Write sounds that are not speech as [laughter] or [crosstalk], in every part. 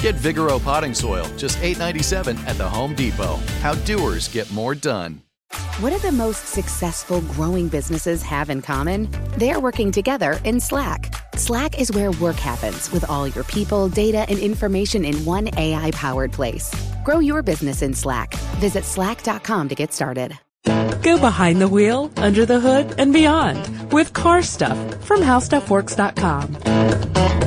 Get Vigoro potting soil, just $8.97 at the Home Depot. How doers get more done. What do the most successful growing businesses have in common? They're working together in Slack. Slack is where work happens with all your people, data, and information in one AI powered place. Grow your business in Slack. Visit slack.com to get started. Go behind the wheel, under the hood, and beyond with car stuff from howstuffworks.com.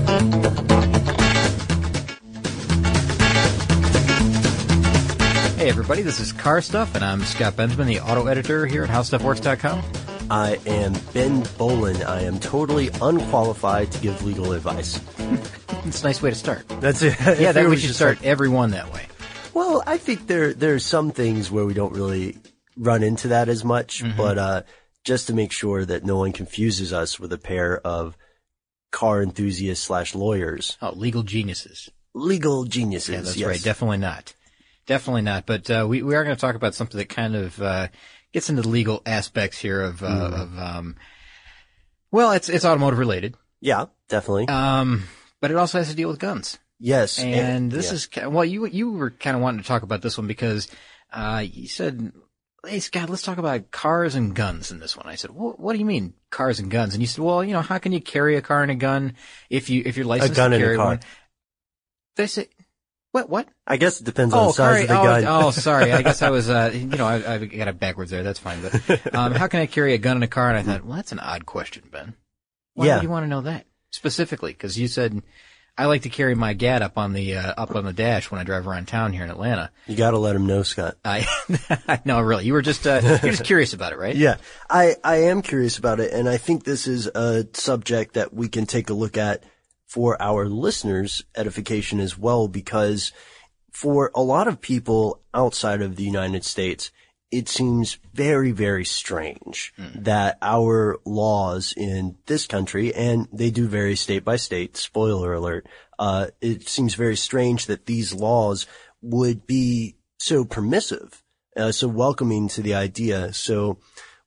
Hey everybody, this is Car Stuff, and I'm Scott Benjamin, the auto editor here at HowStuffWorks.com. I am Ben Bowlin. I am totally unqualified to give legal advice. [laughs] It's a nice way to start. That's it. [laughs] Yeah, that we should start everyone that way. Well, I think there there are some things where we don't really run into that as much, Mm-hmm. but uh, just to make sure that no one confuses us with a pair of car enthusiasts slash lawyers, Oh, legal geniuses. legal geniuses. Yeah, that's yes. right. Definitely not. Definitely not. But uh, we we are going to talk about something that kind of uh, gets into the legal aspects here of uh, Mm-hmm. of um, well, it's it's automotive related, Yeah, definitely. um, but it also has to deal with guns. yes, And this yeah. is well, you you were kind of wanting to talk about this one because uh, you said, "Hey Scott, let's talk about cars and guns in this one." I said, "What, what do you mean cars and guns?" And you said, "Well, you know, how can you carry a car and a gun if you if you're licensed gun to and a carry car. one?" They say, "What? What?" I guess it depends on Oh, the size sorry. of the oh, gun. oh, sorry. I guess I was, uh, [laughs] you know, I, I got it backwards there. That's fine. But um, how can I carry a gun in a car? And I thought, well, that's an odd question, Ben. Why Yeah. would you want to know that specifically? Because you said I like to carry my GAD up on the uh, up on the dash when I drive around town here in Atlanta. You got to let him know, Scott. I [laughs] no, really, you were just uh, you're just curious about it, right? Yeah, I, I am curious about it, and I think this is a subject that we can take a look at for our listeners' edification as well, because for a lot of people outside of the United States, it seems very, very strange that our laws in this country, and they do vary state by state, spoiler alert, uh, it seems very strange that these laws would be so permissive, uh, so welcoming to the idea. So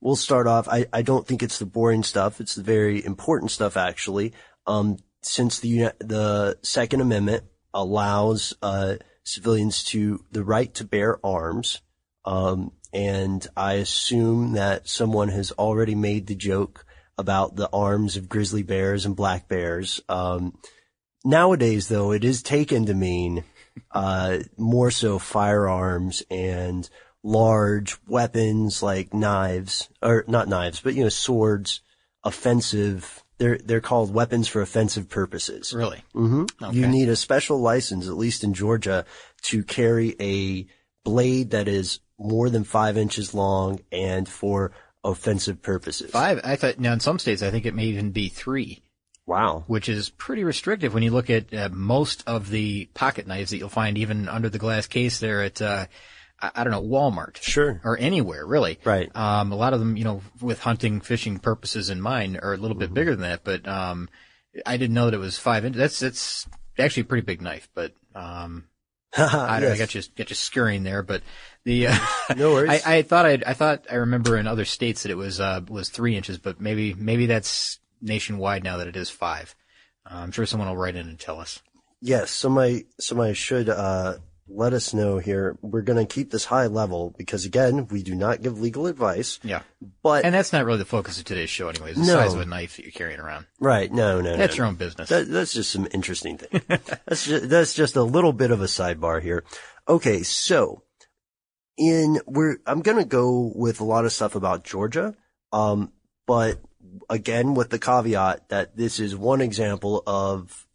we'll start off. I, I don't think it's the boring stuff. It's the very important stuff, actually. Um, since the, the Second Amendment allows, uh, civilians to, the right to bear arms, um, and I assume that someone has already made the joke about the arms of grizzly bears and black bears. Um, nowadays, though, it is taken to mean uh, more so firearms and large weapons like knives, or not knives, but you know, swords, offensive. They're they're called weapons for offensive purposes. Really? hmm You need a special license, at least in Georgia, to carry a blade that is more than five inches long and for offensive purposes. Five. I thought now in some states I think it may even be three. Wow. which is pretty restrictive when you look at uh, most of the pocket knives that you'll find even under the glass case there at, uh, I, I don't know, Walmart. Sure. Or anywhere, really. Right. Um, a lot of them, you know, with hunting, fishing purposes in mind are a little Mm-hmm. bit bigger than that, but, um, I didn't know that it was five inches. That's, that's actually a pretty big knife, but, um, [laughs] I don't know, I got you, got you scurrying there, but the, uh, [laughs] No worries. I, I thought I, I thought I remember in other states that it was, uh, was three inches, but maybe, maybe that's nationwide now that it is five. Uh, I'm sure someone will write in and tell us. Yes, somebody somebody should uh, let us know here. We're going to keep this high level because again, we do not give legal advice. Yeah. But And that's not really the focus of today's show anyways, the No. size of a knife that you're carrying around. right, no, no, That's no, your own business. That, that's just some interesting thing. [laughs] that's just, that's just a little bit of a sidebar here. Okay, so in we're I'm gonna go with a lot of stuff about Georgia, um, but again with the caveat that this is one example of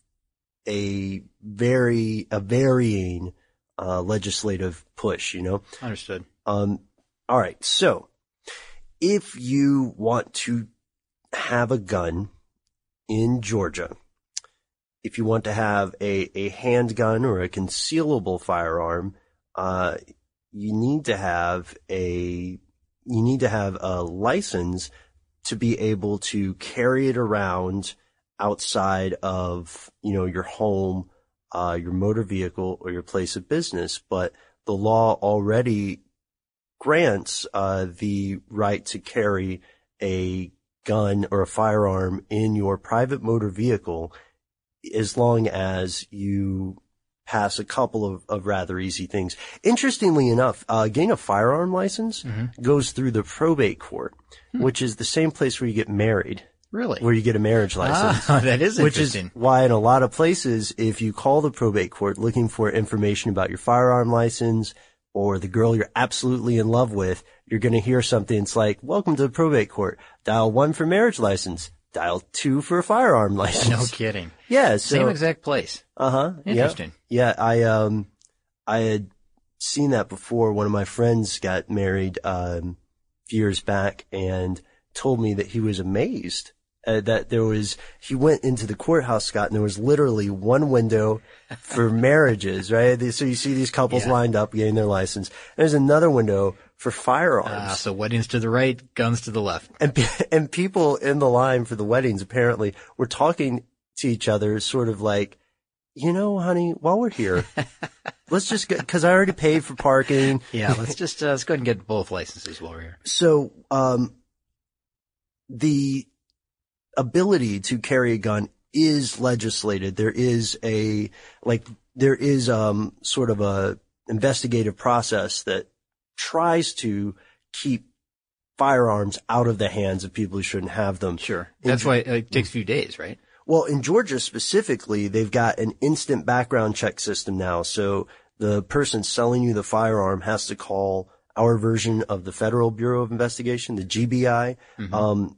a very a varying uh, legislative push. You know, Understood. um, all right. So if you want to have a gun in Georgia, if you want to have a, a handgun or a concealable firearm, uh, you need to have a, you need to have a license to be able to carry it around outside of, you know, your home, uh, your motor vehicle or your place of business. But the law already grants, uh, the right to carry a gun or a firearm in your private motor vehicle as long as you pass a couple of, of rather easy things. Interestingly enough, uh, getting a firearm license goes through the probate court, which is the same place where you get married, Really? where you get a marriage license. Ah, [laughs] that is Which is why in a lot of places, if you call the probate court looking for information about your firearm license or the girl you're absolutely in love with, you're going to hear something. It's like, welcome to the probate court. Dial one for marriage license. Dial two for a firearm [laughs] license. no kidding. Yeah. So, Same exact place. uh huh. Interesting. Yeah. I, um, I had seen that before. One of my friends got married, um, years back and told me that he was amazed uh, that there was, he went into the courthouse, Scott, and there was literally one window for [laughs] marriages, right? So you see these couples Yeah. lined up getting their license. There's another window for firearms. Ah, so weddings to the right, guns to the left. and [laughs] and people in the line for the weddings apparently were talking to each other, sort of like, you know, honey, while we're here, [laughs] let's just get because I already paid for parking. Yeah, let's just uh, let's go ahead and get both licenses while we're here. So, um, the ability to carry a gun is legislated. There is a like there is um sort of a investigative process that tries to keep firearms out of the hands of people who shouldn't have them. Sure. That's why uh, it takes a few days, right? Well, in Georgia specifically, they've got an instant background check system now. So the person selling you the firearm has to call our version of the Federal Bureau of Investigation, the GBI, um,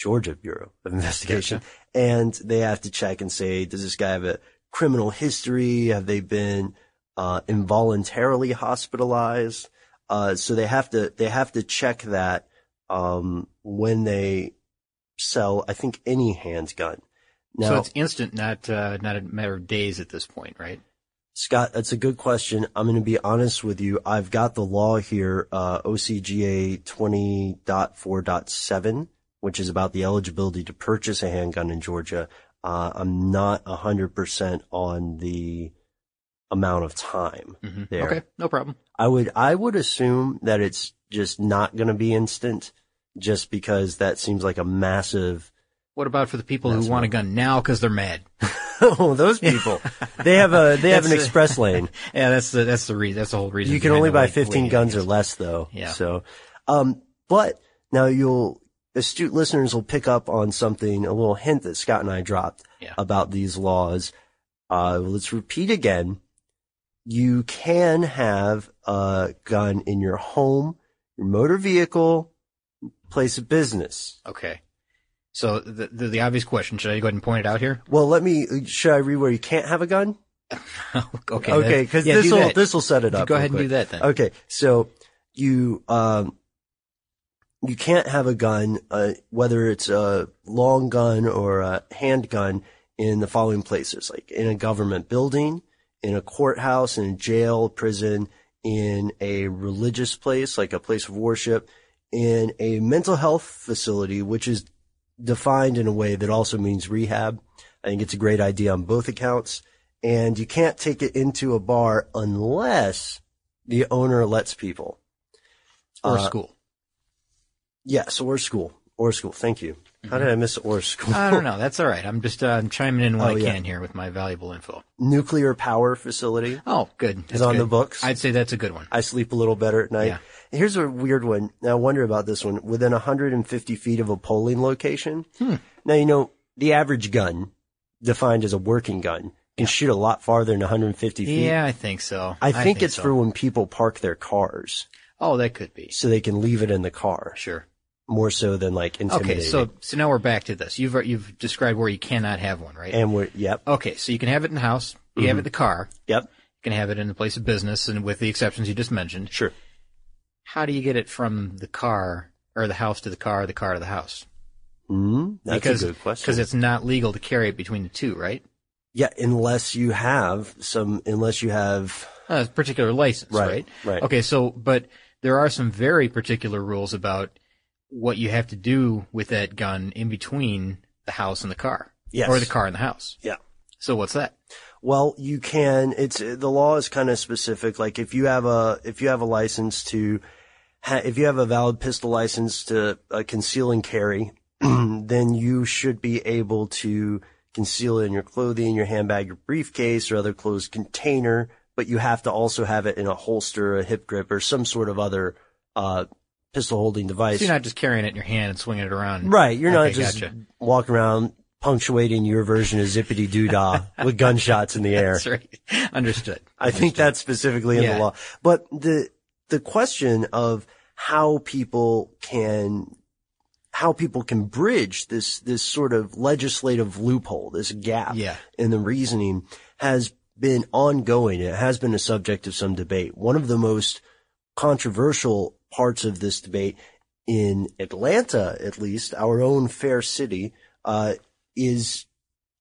Georgia Bureau of Investigation. And they have to check and say, does this guy have a criminal history? Have they been, uh, involuntarily hospitalized? Uh, so they have to, they have to check that, um, when they sell, I think, any handgun. Now, so it's instant, not uh, not a matter of days at this point, right? Scott, that's a good question. I'm going to be honest with you. I've got the law here, uh, OCGA 20.4.7, which is about the eligibility to purchase a handgun in Georgia. Uh, I'm not 100% on the amount of time Mhm. there. Okay, no problem. I would, I would assume that it's just not going to be instant just because that seems like a massive What about for the people who want a gun now because they're mad? [laughs] oh, those people. [laughs] they have a they have an express lane. [laughs] Yeah, that's the that's the reason. That's the whole reason. You can only buy 15 waiting guns or less though. Yeah. So, um, but now you'll astute listeners will pick up on something, a little hint that Scott and I dropped Yeah. about these laws. Uh, let's repeat again. You can have a gun in your home, your motor vehicle, place of business. Okay. So the, the the obvious question should I go ahead and point it out here? Well, let me, should I read where you can't have a gun? [laughs] okay. Okay, because yeah, this will this will set it up. Go ahead and quick. do that then. Okay, so you um you can't have a gun, uh, whether it's a long gun or a handgun, in the following places, like in a government building, in a courthouse, in a jail, prison, in a religious place, like a place of worship, in a mental health facility, which is defined in a way that also means rehab. I think it's a great idea on both accounts. And you can't take it into a bar unless the owner lets people. Or Uh, school. Yes, or school. Or school. Thank you. How did I miss or school? I don't know. That's all right. I'm just uh, I'm chiming in what Oh, I yeah. can here with my valuable info. Nuclear power facility. Oh, good. That's on good. the books? I'd say that's a good one. I sleep a little better at night. Yeah. Here's a weird one. Now I wonder about this one. Within 150 feet of a polling location. Hmm. Now, you know, the average gun defined as a working gun can shoot a lot farther than 150 feet. Yeah, I think so. I think, it's so. for when people park their cars, Oh, that could be. so they can leave it in the car Sure. More so than like intimidating. Okay, so so now we're back to this. You've you've described where you cannot have one, right? and we're yep, okay, so you can have it in the house. You have it in the car. yep, You can have it in the place of business, and with the exceptions you just mentioned. sure. How do you get it from the car or the house to the car, the car to the house? Mm, that's because, a good question. Because it's not legal to carry it between the two, right? yeah, unless you have some, unless you have a particular license, Right, right? right. Okay, so but there are some very particular rules about what you have to do with that gun in between the house and the car, Yes. or the car and the house. yeah. So what's that? Well, you can. It's the law is kind of specific. Like if you have a if you have a license to, ha, if you have a valid pistol license to uh, conceal and carry, [clears throat] then you should be able to conceal it in your clothing, your handbag, your briefcase, or other closed container. But you have to also have it in a holster, a hip grip, or some sort of other uh, pistol holding device. So you're not just carrying it in your hand and swinging it around, Right. You're not just gotcha. walking around punctuating your version of zippity doo dah [laughs] with gunshots in the air. That's right. [laughs] Understood. I think that's specifically in Yeah. the law. But the the question of how people can how people can bridge this this sort of legislative loophole, this gap Yeah. in the reasoning has been ongoing. It has been a subject of some debate. One of the most controversial parts of this debate in Atlanta, at least, our own fair city, uh, is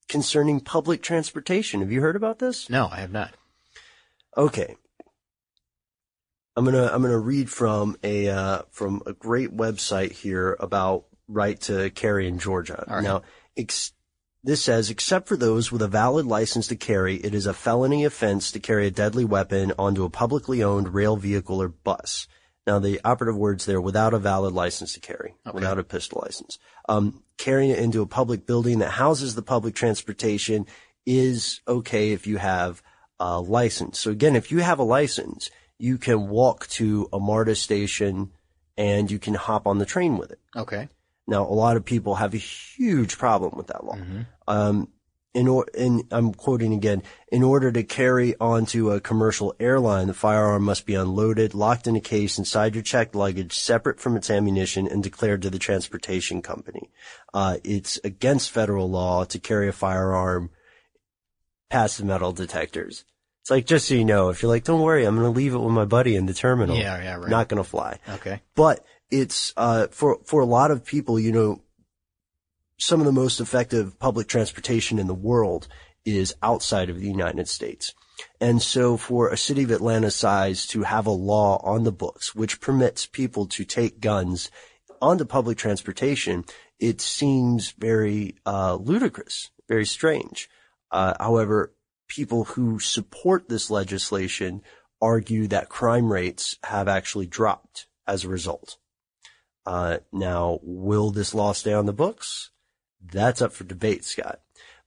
concerning public transportation. Have you heard about this? No, I have not. Okay. I'm gonna I'm gonna read from a uh, from a great website here about right to carry in Georgia. Right. Now, ex- this says except for those with a valid license to carry, it is a felony offense to carry a deadly weapon onto a publicly owned rail vehicle or bus. Now, the operative words there, without a valid license to carry, without a pistol license. Um, carrying it into a public building that houses the public transportation is okay if you have a license. So again, if you have a license, you can walk to a MARTA station and you can hop on the train with it. Okay. Now, a lot of people have a huge problem with that law. Um, in or, in, I'm quoting again, in order to carry onto a commercial airline, the firearm must be unloaded, locked in a case inside your checked luggage, separate from its ammunition, and declared to the transportation company. Uh, it's against federal law to carry a firearm past the metal detectors. It's like, just so you know, if you're like, don't worry, I'm going to leave it with my buddy in the terminal. Yeah, yeah, right. Not going to fly Okay. but it's uh, for for a lot of people, you know, some of the most effective public transportation in the world is outside of the United States. And so for a city of Atlanta's size to have a law on the books which permits people to take guns onto public transportation, it seems very uh, ludicrous, very strange. Uh, however, people who support this legislation argue that crime rates have actually dropped as a result. Uh, now, will this law stay on the books? That's up for debate, Scott.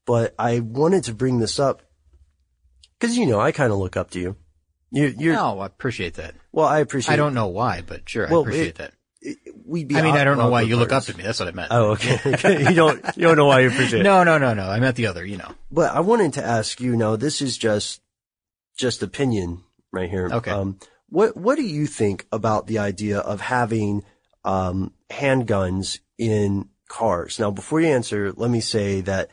But I wanted to bring this up because you know I kind of look up to you. You, you're No, I appreciate that. well. I appreciate. I don't know why, but sure, Well, I appreciate it- that. We'd be. I mean, I don't know why you look up to me. That's what I meant. Oh, okay. [laughs] you don't. You don't know why you appreciate it. No, no, no, no. I meant the other, you know. But I wanted to ask you. Now, this is just just opinion right here. Okay. Um, what What do you think about the idea of having um, handguns in cars? Now, before you answer, let me say that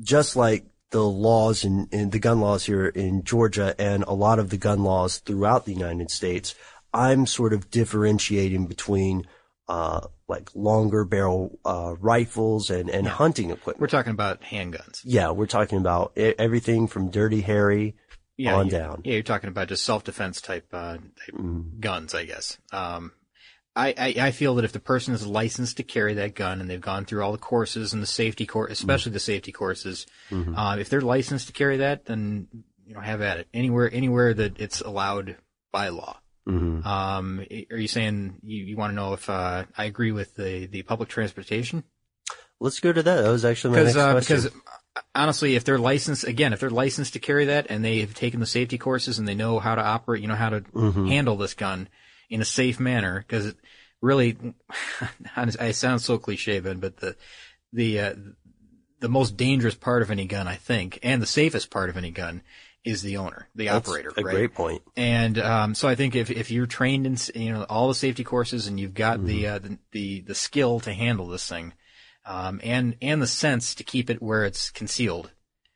just like the laws in, in the gun laws here in Georgia and a lot of the gun laws throughout the United States, I'm sort of differentiating between uh, like longer barrel uh, rifles and, and hunting equipment. We're talking about handguns. Yeah, we're talking about everything from Dirty Harry Yeah, on you- down. Yeah, you're talking about just self-defense type, uh, type Mm-hmm. guns, I guess. Um, I, I, I feel that if the person is licensed to carry that gun and they've gone through all the courses and the safety course, especially the safety courses, Mm-hmm. uh, if they're licensed to carry that, then you know have at it anywhere anywhere that it's allowed by law. Mm-hmm. Um, are you saying you, you want to know if uh, I agree with the, the public transportation? Let's go to that. That was actually my next uh, question. because uh, honestly, if they're licensed again, if they're licensed to carry that and they have taken the safety courses and they know how to operate, you know how to Mm-hmm. handle this gun in a safe manner, because really, [laughs] I sound so cliche, Ben, but the the uh, the most dangerous part of any gun, I think, and the safest part of any gun is the owner, the operator. That's operator. a right? great point. And um, so I think if if you're trained in you know all the safety courses and you've got the, Mm-hmm. uh, the the the skill to handle this thing, um, and and the sense to keep it where it's concealed,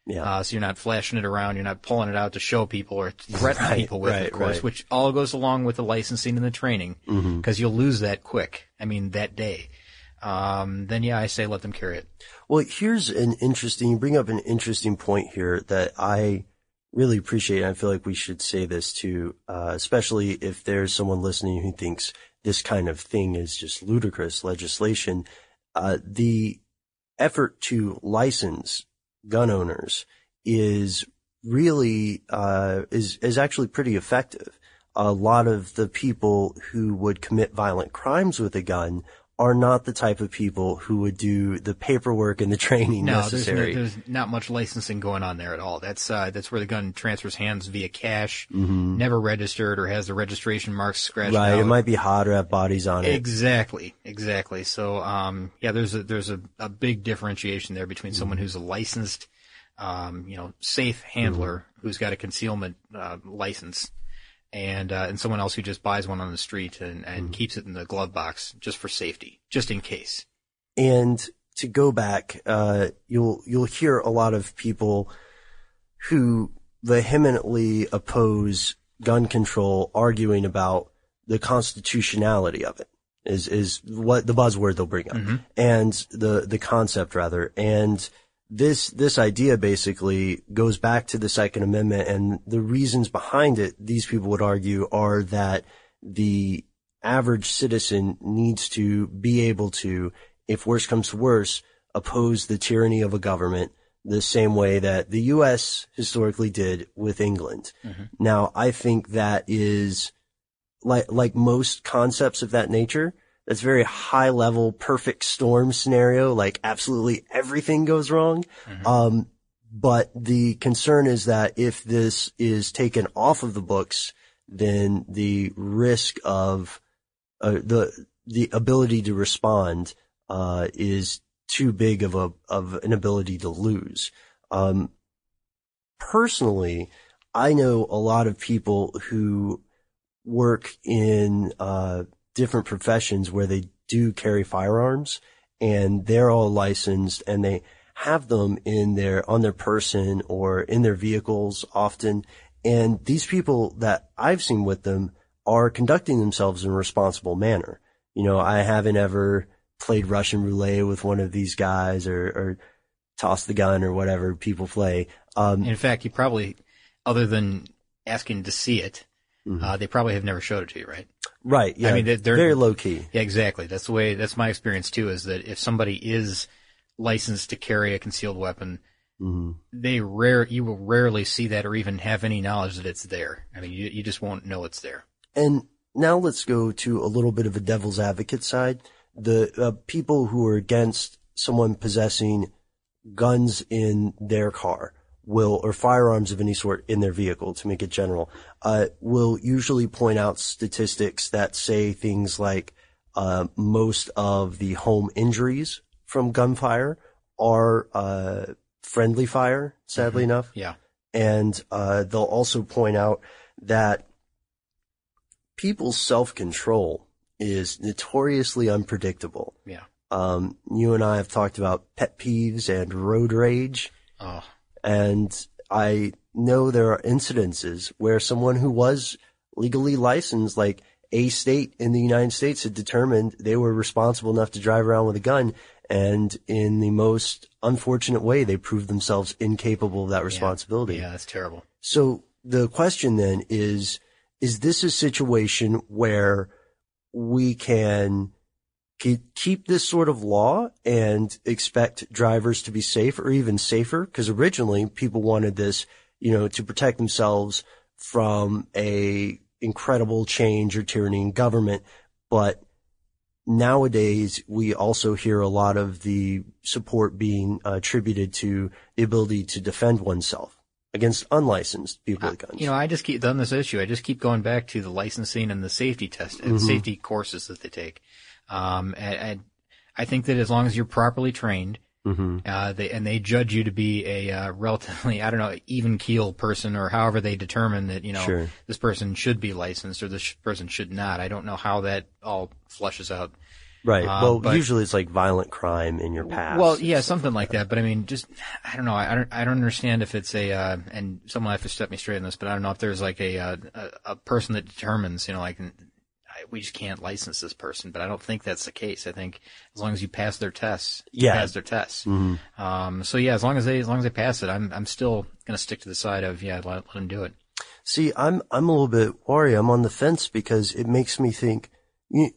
Yeah. uh, so you're not flashing it around, you're not pulling it out to show people or [laughs] threaten Right, people with it, right, of course, right. which all goes along with the licensing and the training, Mm-hmm. because you'll lose that quick. I mean that day. Um, then yeah, I say let them carry it. Well, here's an interesting, you bring up an interesting point here that I really appreciate. And I feel like we should say this too, uh, especially if there's someone listening who thinks this kind of thing is just ludicrous legislation. Uh, the effort to license gun owners is really, uh, is, is actually pretty effective. A lot of the people who would commit violent crimes with a gun are not the type of people who would do the paperwork and the training No, there's, no, necessary. there's not much licensing going on there at all. That's uh, that's where the gun transfers hands via cash, Mhm. never registered or has the registration marks scratched Right. out. It might be hot or have bodies on it. Exactly, exactly. So, um, yeah, there's a there's a, a big differentiation there between someone Mm-hmm. who's a licensed, um, you know, safe handler Mm-hmm. who's got a concealment uh, license, and uh, and someone else who just buys one on the street and, and Mm-hmm. keeps it in the glove box just for safety, just in case. And to go back, uh, you'll, you'll hear a lot of people who vehemently oppose gun control arguing about the constitutionality of it is, is what the buzzword they'll bring up and the, the concept rather. And this, this idea basically goes back to the second amendment and the reasons behind it, these people would argue are that the average citizen needs to be able to, if worse comes to worse, oppose the tyranny of a government the same way that the U.S. historically did with England. Mm-hmm. Now, I think that is like, like most concepts of that nature, that's very high level, perfect storm scenario, like absolutely everything goes wrong. Um, but the concern is that if this is taken off of the books, then the risk of uh, the the ability to respond uh, is too big of a of an ability to lose. Um, personally, I know a lot of people who work in uh, different professions where they do carry firearms, and they're all licensed, and they have them in their on their person or in their vehicles often. And these people that I've seen with them are conducting themselves in a responsible manner. You know, I haven't ever played Russian roulette with one of these guys or, or tossed the gun or whatever people play. Um, In fact, you probably, other than asking to see it, uh, they probably have never showed it to you, right? right. Yeah. I mean, they're- they're- very low key. Yeah, exactly. That's the way. That's my experience too. Is that if somebody is licensed to carry a concealed weapon, hmm they rare you will rarely see that or even have any knowledge that it's there. I mean, you you just won't know it's there. And now let's go to a little bit of a devil's advocate side. The uh, people who are against someone possessing guns in their car will, or firearms of any sort in their vehicle to make it general, uh, will usually point out statistics that say things like, uh, most of the home injuries from gunfire are, uh, friendly fire, sadly enough Yeah. and uh, they'll also point out that people's self-control is notoriously unpredictable. Yeah. Um, you and I have talked about pet peeves and road rage, Oh, and I know there are incidences where someone who was legally licensed, like a state in the United States had determined they were responsible enough to drive around with a gun, and in the most unfortunate way, they proved themselves incapable of that responsibility. yeah, that's terrible. So the question then is, is this a situation where we can keep this sort of law and expect drivers to be safe or even safer? Because originally people wanted this, you know, to protect themselves from a incredible change or tyranny in government. But nowadays we also hear a lot of the support being uh, attributed to the ability to defend oneself against unlicensed people with guns. You know, I just keep on this issue. I just keep going back to the licensing and the safety test and Mm-hmm. safety courses that they take. Um, and, and I think that as long as you're properly trained Mm-hmm. Uh, they and they judge you to be a uh, relatively, I don't know, even keel person, or however they determine that you know Sure. this person should be licensed or this sh- person should not. I don't know how that all flushes out. Right. Uh, well, but- usually it's like violent crime in your past. Well, yeah, something like that. But I mean, just I don't know. I, I don't. I don't understand if it's a uh, and someone have to step me straight on this. But I don't know if there's like a uh, a, a person that determines. You know, like I, we just can't license this person. But I don't think that's the case. I think as long as you pass their tests, Yeah. pass their tests. Um, so yeah, as long as they as long as they pass it, I'm I'm still gonna stick to the side of yeah, let, let them do it. See, I'm I'm a little bit worried. I'm on the fence because it makes me think.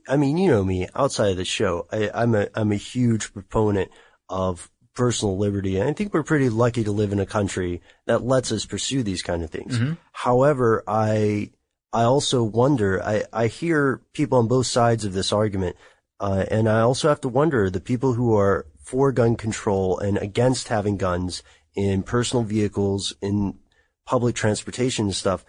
I mean, you know me. Outside of the show, I, I'm a I'm a huge proponent of personal liberty, and I think we're pretty lucky to live in a country that lets us pursue these kind of things. However, I I also wonder. I I hear people on both sides of this argument, uh, and I also have to wonder the people who are for gun control and against having guns in personal vehicles in public transportation and stuff,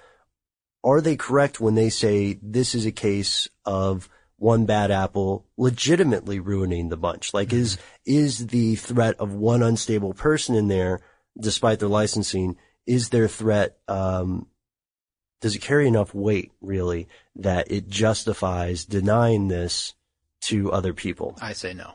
are they correct when they say this is a case of one bad apple legitimately ruining the bunch? Like is, is the threat of one unstable person in there, despite their licensing, is their threat, um, does it carry enough weight really that it justifies denying this to other people? I say no.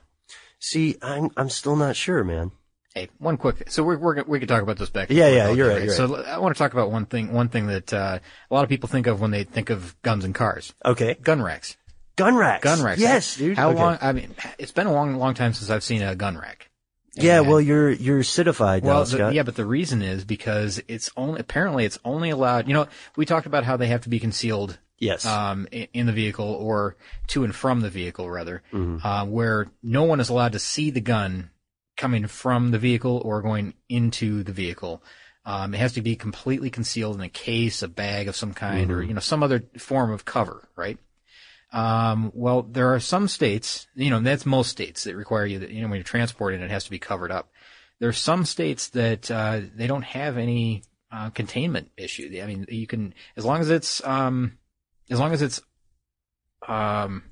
See, I'm, I'm still not sure, man. Hey, one quick. So we're, we're we could talk about this back. Yeah, yeah, you're right, you're So I want to talk about one thing. One thing that uh, a lot of people think of when they think of guns and cars. Okay. Gun racks. Gun racks. Gun racks. Yes, dude. How Okay. long? I mean, it's been a long, long time since I've seen a gun rack. Yeah, And- well, you're, you're citified now, well, the, yeah, but the reason is because it's only apparently it's only allowed. You know, we talked about how they have to be concealed Yes. um, i- in the vehicle or to and from the vehicle, rather, Mm-hmm. uh, where no one is allowed to see the gun coming from the vehicle or going into the vehicle. Um, it has to be completely concealed in a case, a bag of some kind, Mm-hmm. or you know some other form of cover, right? Um, well, there are some states, you know, that's most states that require you that, you know, when you're transporting it, has to be covered up. There are some states that, uh, they don't have any, uh, containment issue. I mean, you can, as long as it's, um, as long as it's, um,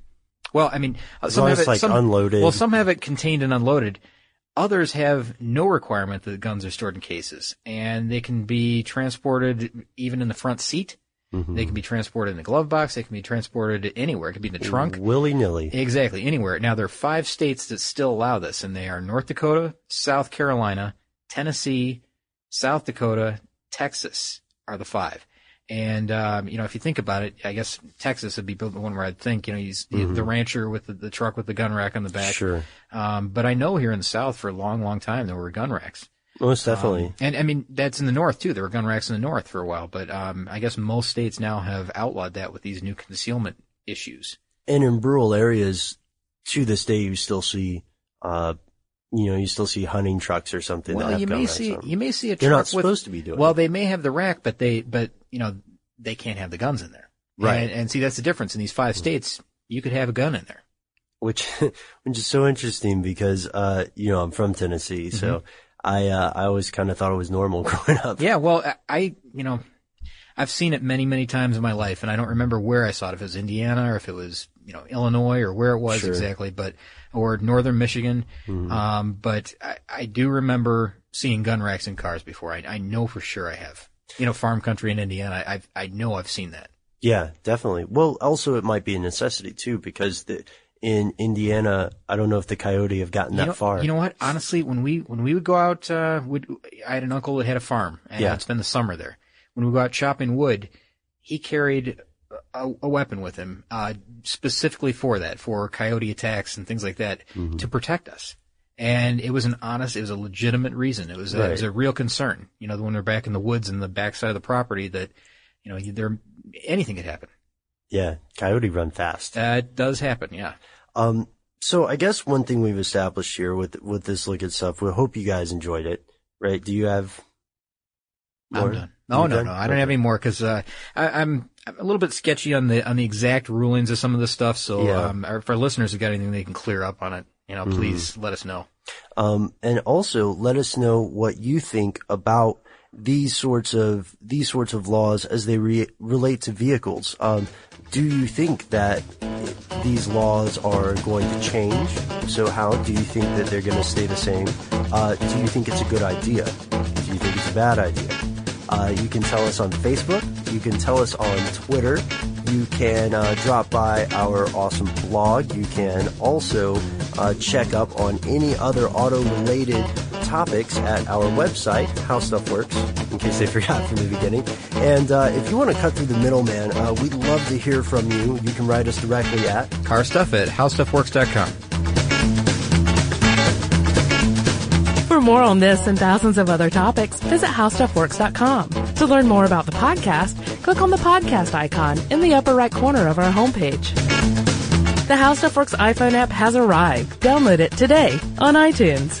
well, I mean, uh, As some long have as it's, it, like, some, unloaded. Well, some have it contained and unloaded. Others have no requirement that guns are stored in cases, and they can be transported even in the front seat. Mm-hmm. They can be transported in the glove box. They can be transported anywhere. It could be in the trunk. Willy nilly. Exactly, anywhere. Now there are five states that still allow this, and they are North Dakota, South Carolina, Tennessee, South Dakota, Texas are the five. And um, you know, if you think about it, I guess Texas would be the one where I'd think, you know, he's the- the rancher with the, the truck with the gun rack on the back. Sure. Um, but I know here in the South for a long, long time there were gun racks. Most definitely. Um, and I mean, that's in the North too. There were gun racks in the North for a while, but um, I guess most states now have outlawed that with these new concealment issues. and in rural areas, to this day, you still see, uh, you know, you still see hunting trucks or something. that Well, have you may see you may see a truck. They're not with, supposed to be doing Well, it. they may have the rack, but they but you know they can't have the guns in there. Right. And, and see that's the difference in these five states. You could have a gun in there. which [laughs] which is so interesting because uh you know I'm from Tennessee, so I uh, I always kind of thought it was normal [laughs] growing up. Mm-hmm. Yeah. Well, I- you know I've seen it many many times in my life, and I don't remember where I saw it. If it was Indiana or if it was you know Illinois or where it was Sure. exactly, but or northern Michigan. Um, but I, I do remember seeing gun racks in cars before. I, I know for sure I have. You know, farm country in Indiana. I I've, I know I've seen that. Yeah, definitely. Well, also it might be a necessity too because the in Indiana, I don't know if the coyote have gotten you that know, far. You know what? Honestly, when we when we would go out, uh, would I had an uncle that had a farm, and Yeah. I'd spend the summer there. When we go out chopping wood, he carried a, a weapon with him, uh, specifically for that, for coyote attacks and things like that, Mm-hmm. to protect us. And it was an honest, it was a legitimate reason. It was, a, it was a real concern. You know, when they're back in the woods and the backside of the property, that you know, there anything could happen. Yeah, coyote run fast. Uh, it does happen, yeah. Um, so I guess one thing we've established here with with this look at stuff, we hope you guys enjoyed it. Right? Do you have? more? I'm done. No, You no, done? no. I don't have Okay. any more because uh, I'm I'm a little bit sketchy on the on the exact rulings of some of this stuff. So Yeah. um, if our listeners have got anything they can clear up on it, you know, please let us know. Um, and also let us know what you think about these sorts of these sorts of laws as they re- relate to vehicles. Um, do you think that these laws are going to change? So how do you think that they're going to stay the same? Uh, do you think it's a good idea? Do you think it's a bad idea? Uh, you can tell us on Facebook. You can tell us on Twitter. You can uh, drop by our awesome blog. You can also uh, check up on any other auto related topics at our website, How Stuff Works, in case they [laughs] forgot from the beginning. And uh, if you want to cut through the middleman, uh, we'd love to hear from you. You can write us directly at Car stuff at howstuffworks.com. For more on this and thousands of other topics, visit howstuffworks.com. To learn more about the podcast, click on the podcast icon in the upper right corner of our homepage. The How Stuff Works iPhone app has arrived. Download it today on iTunes.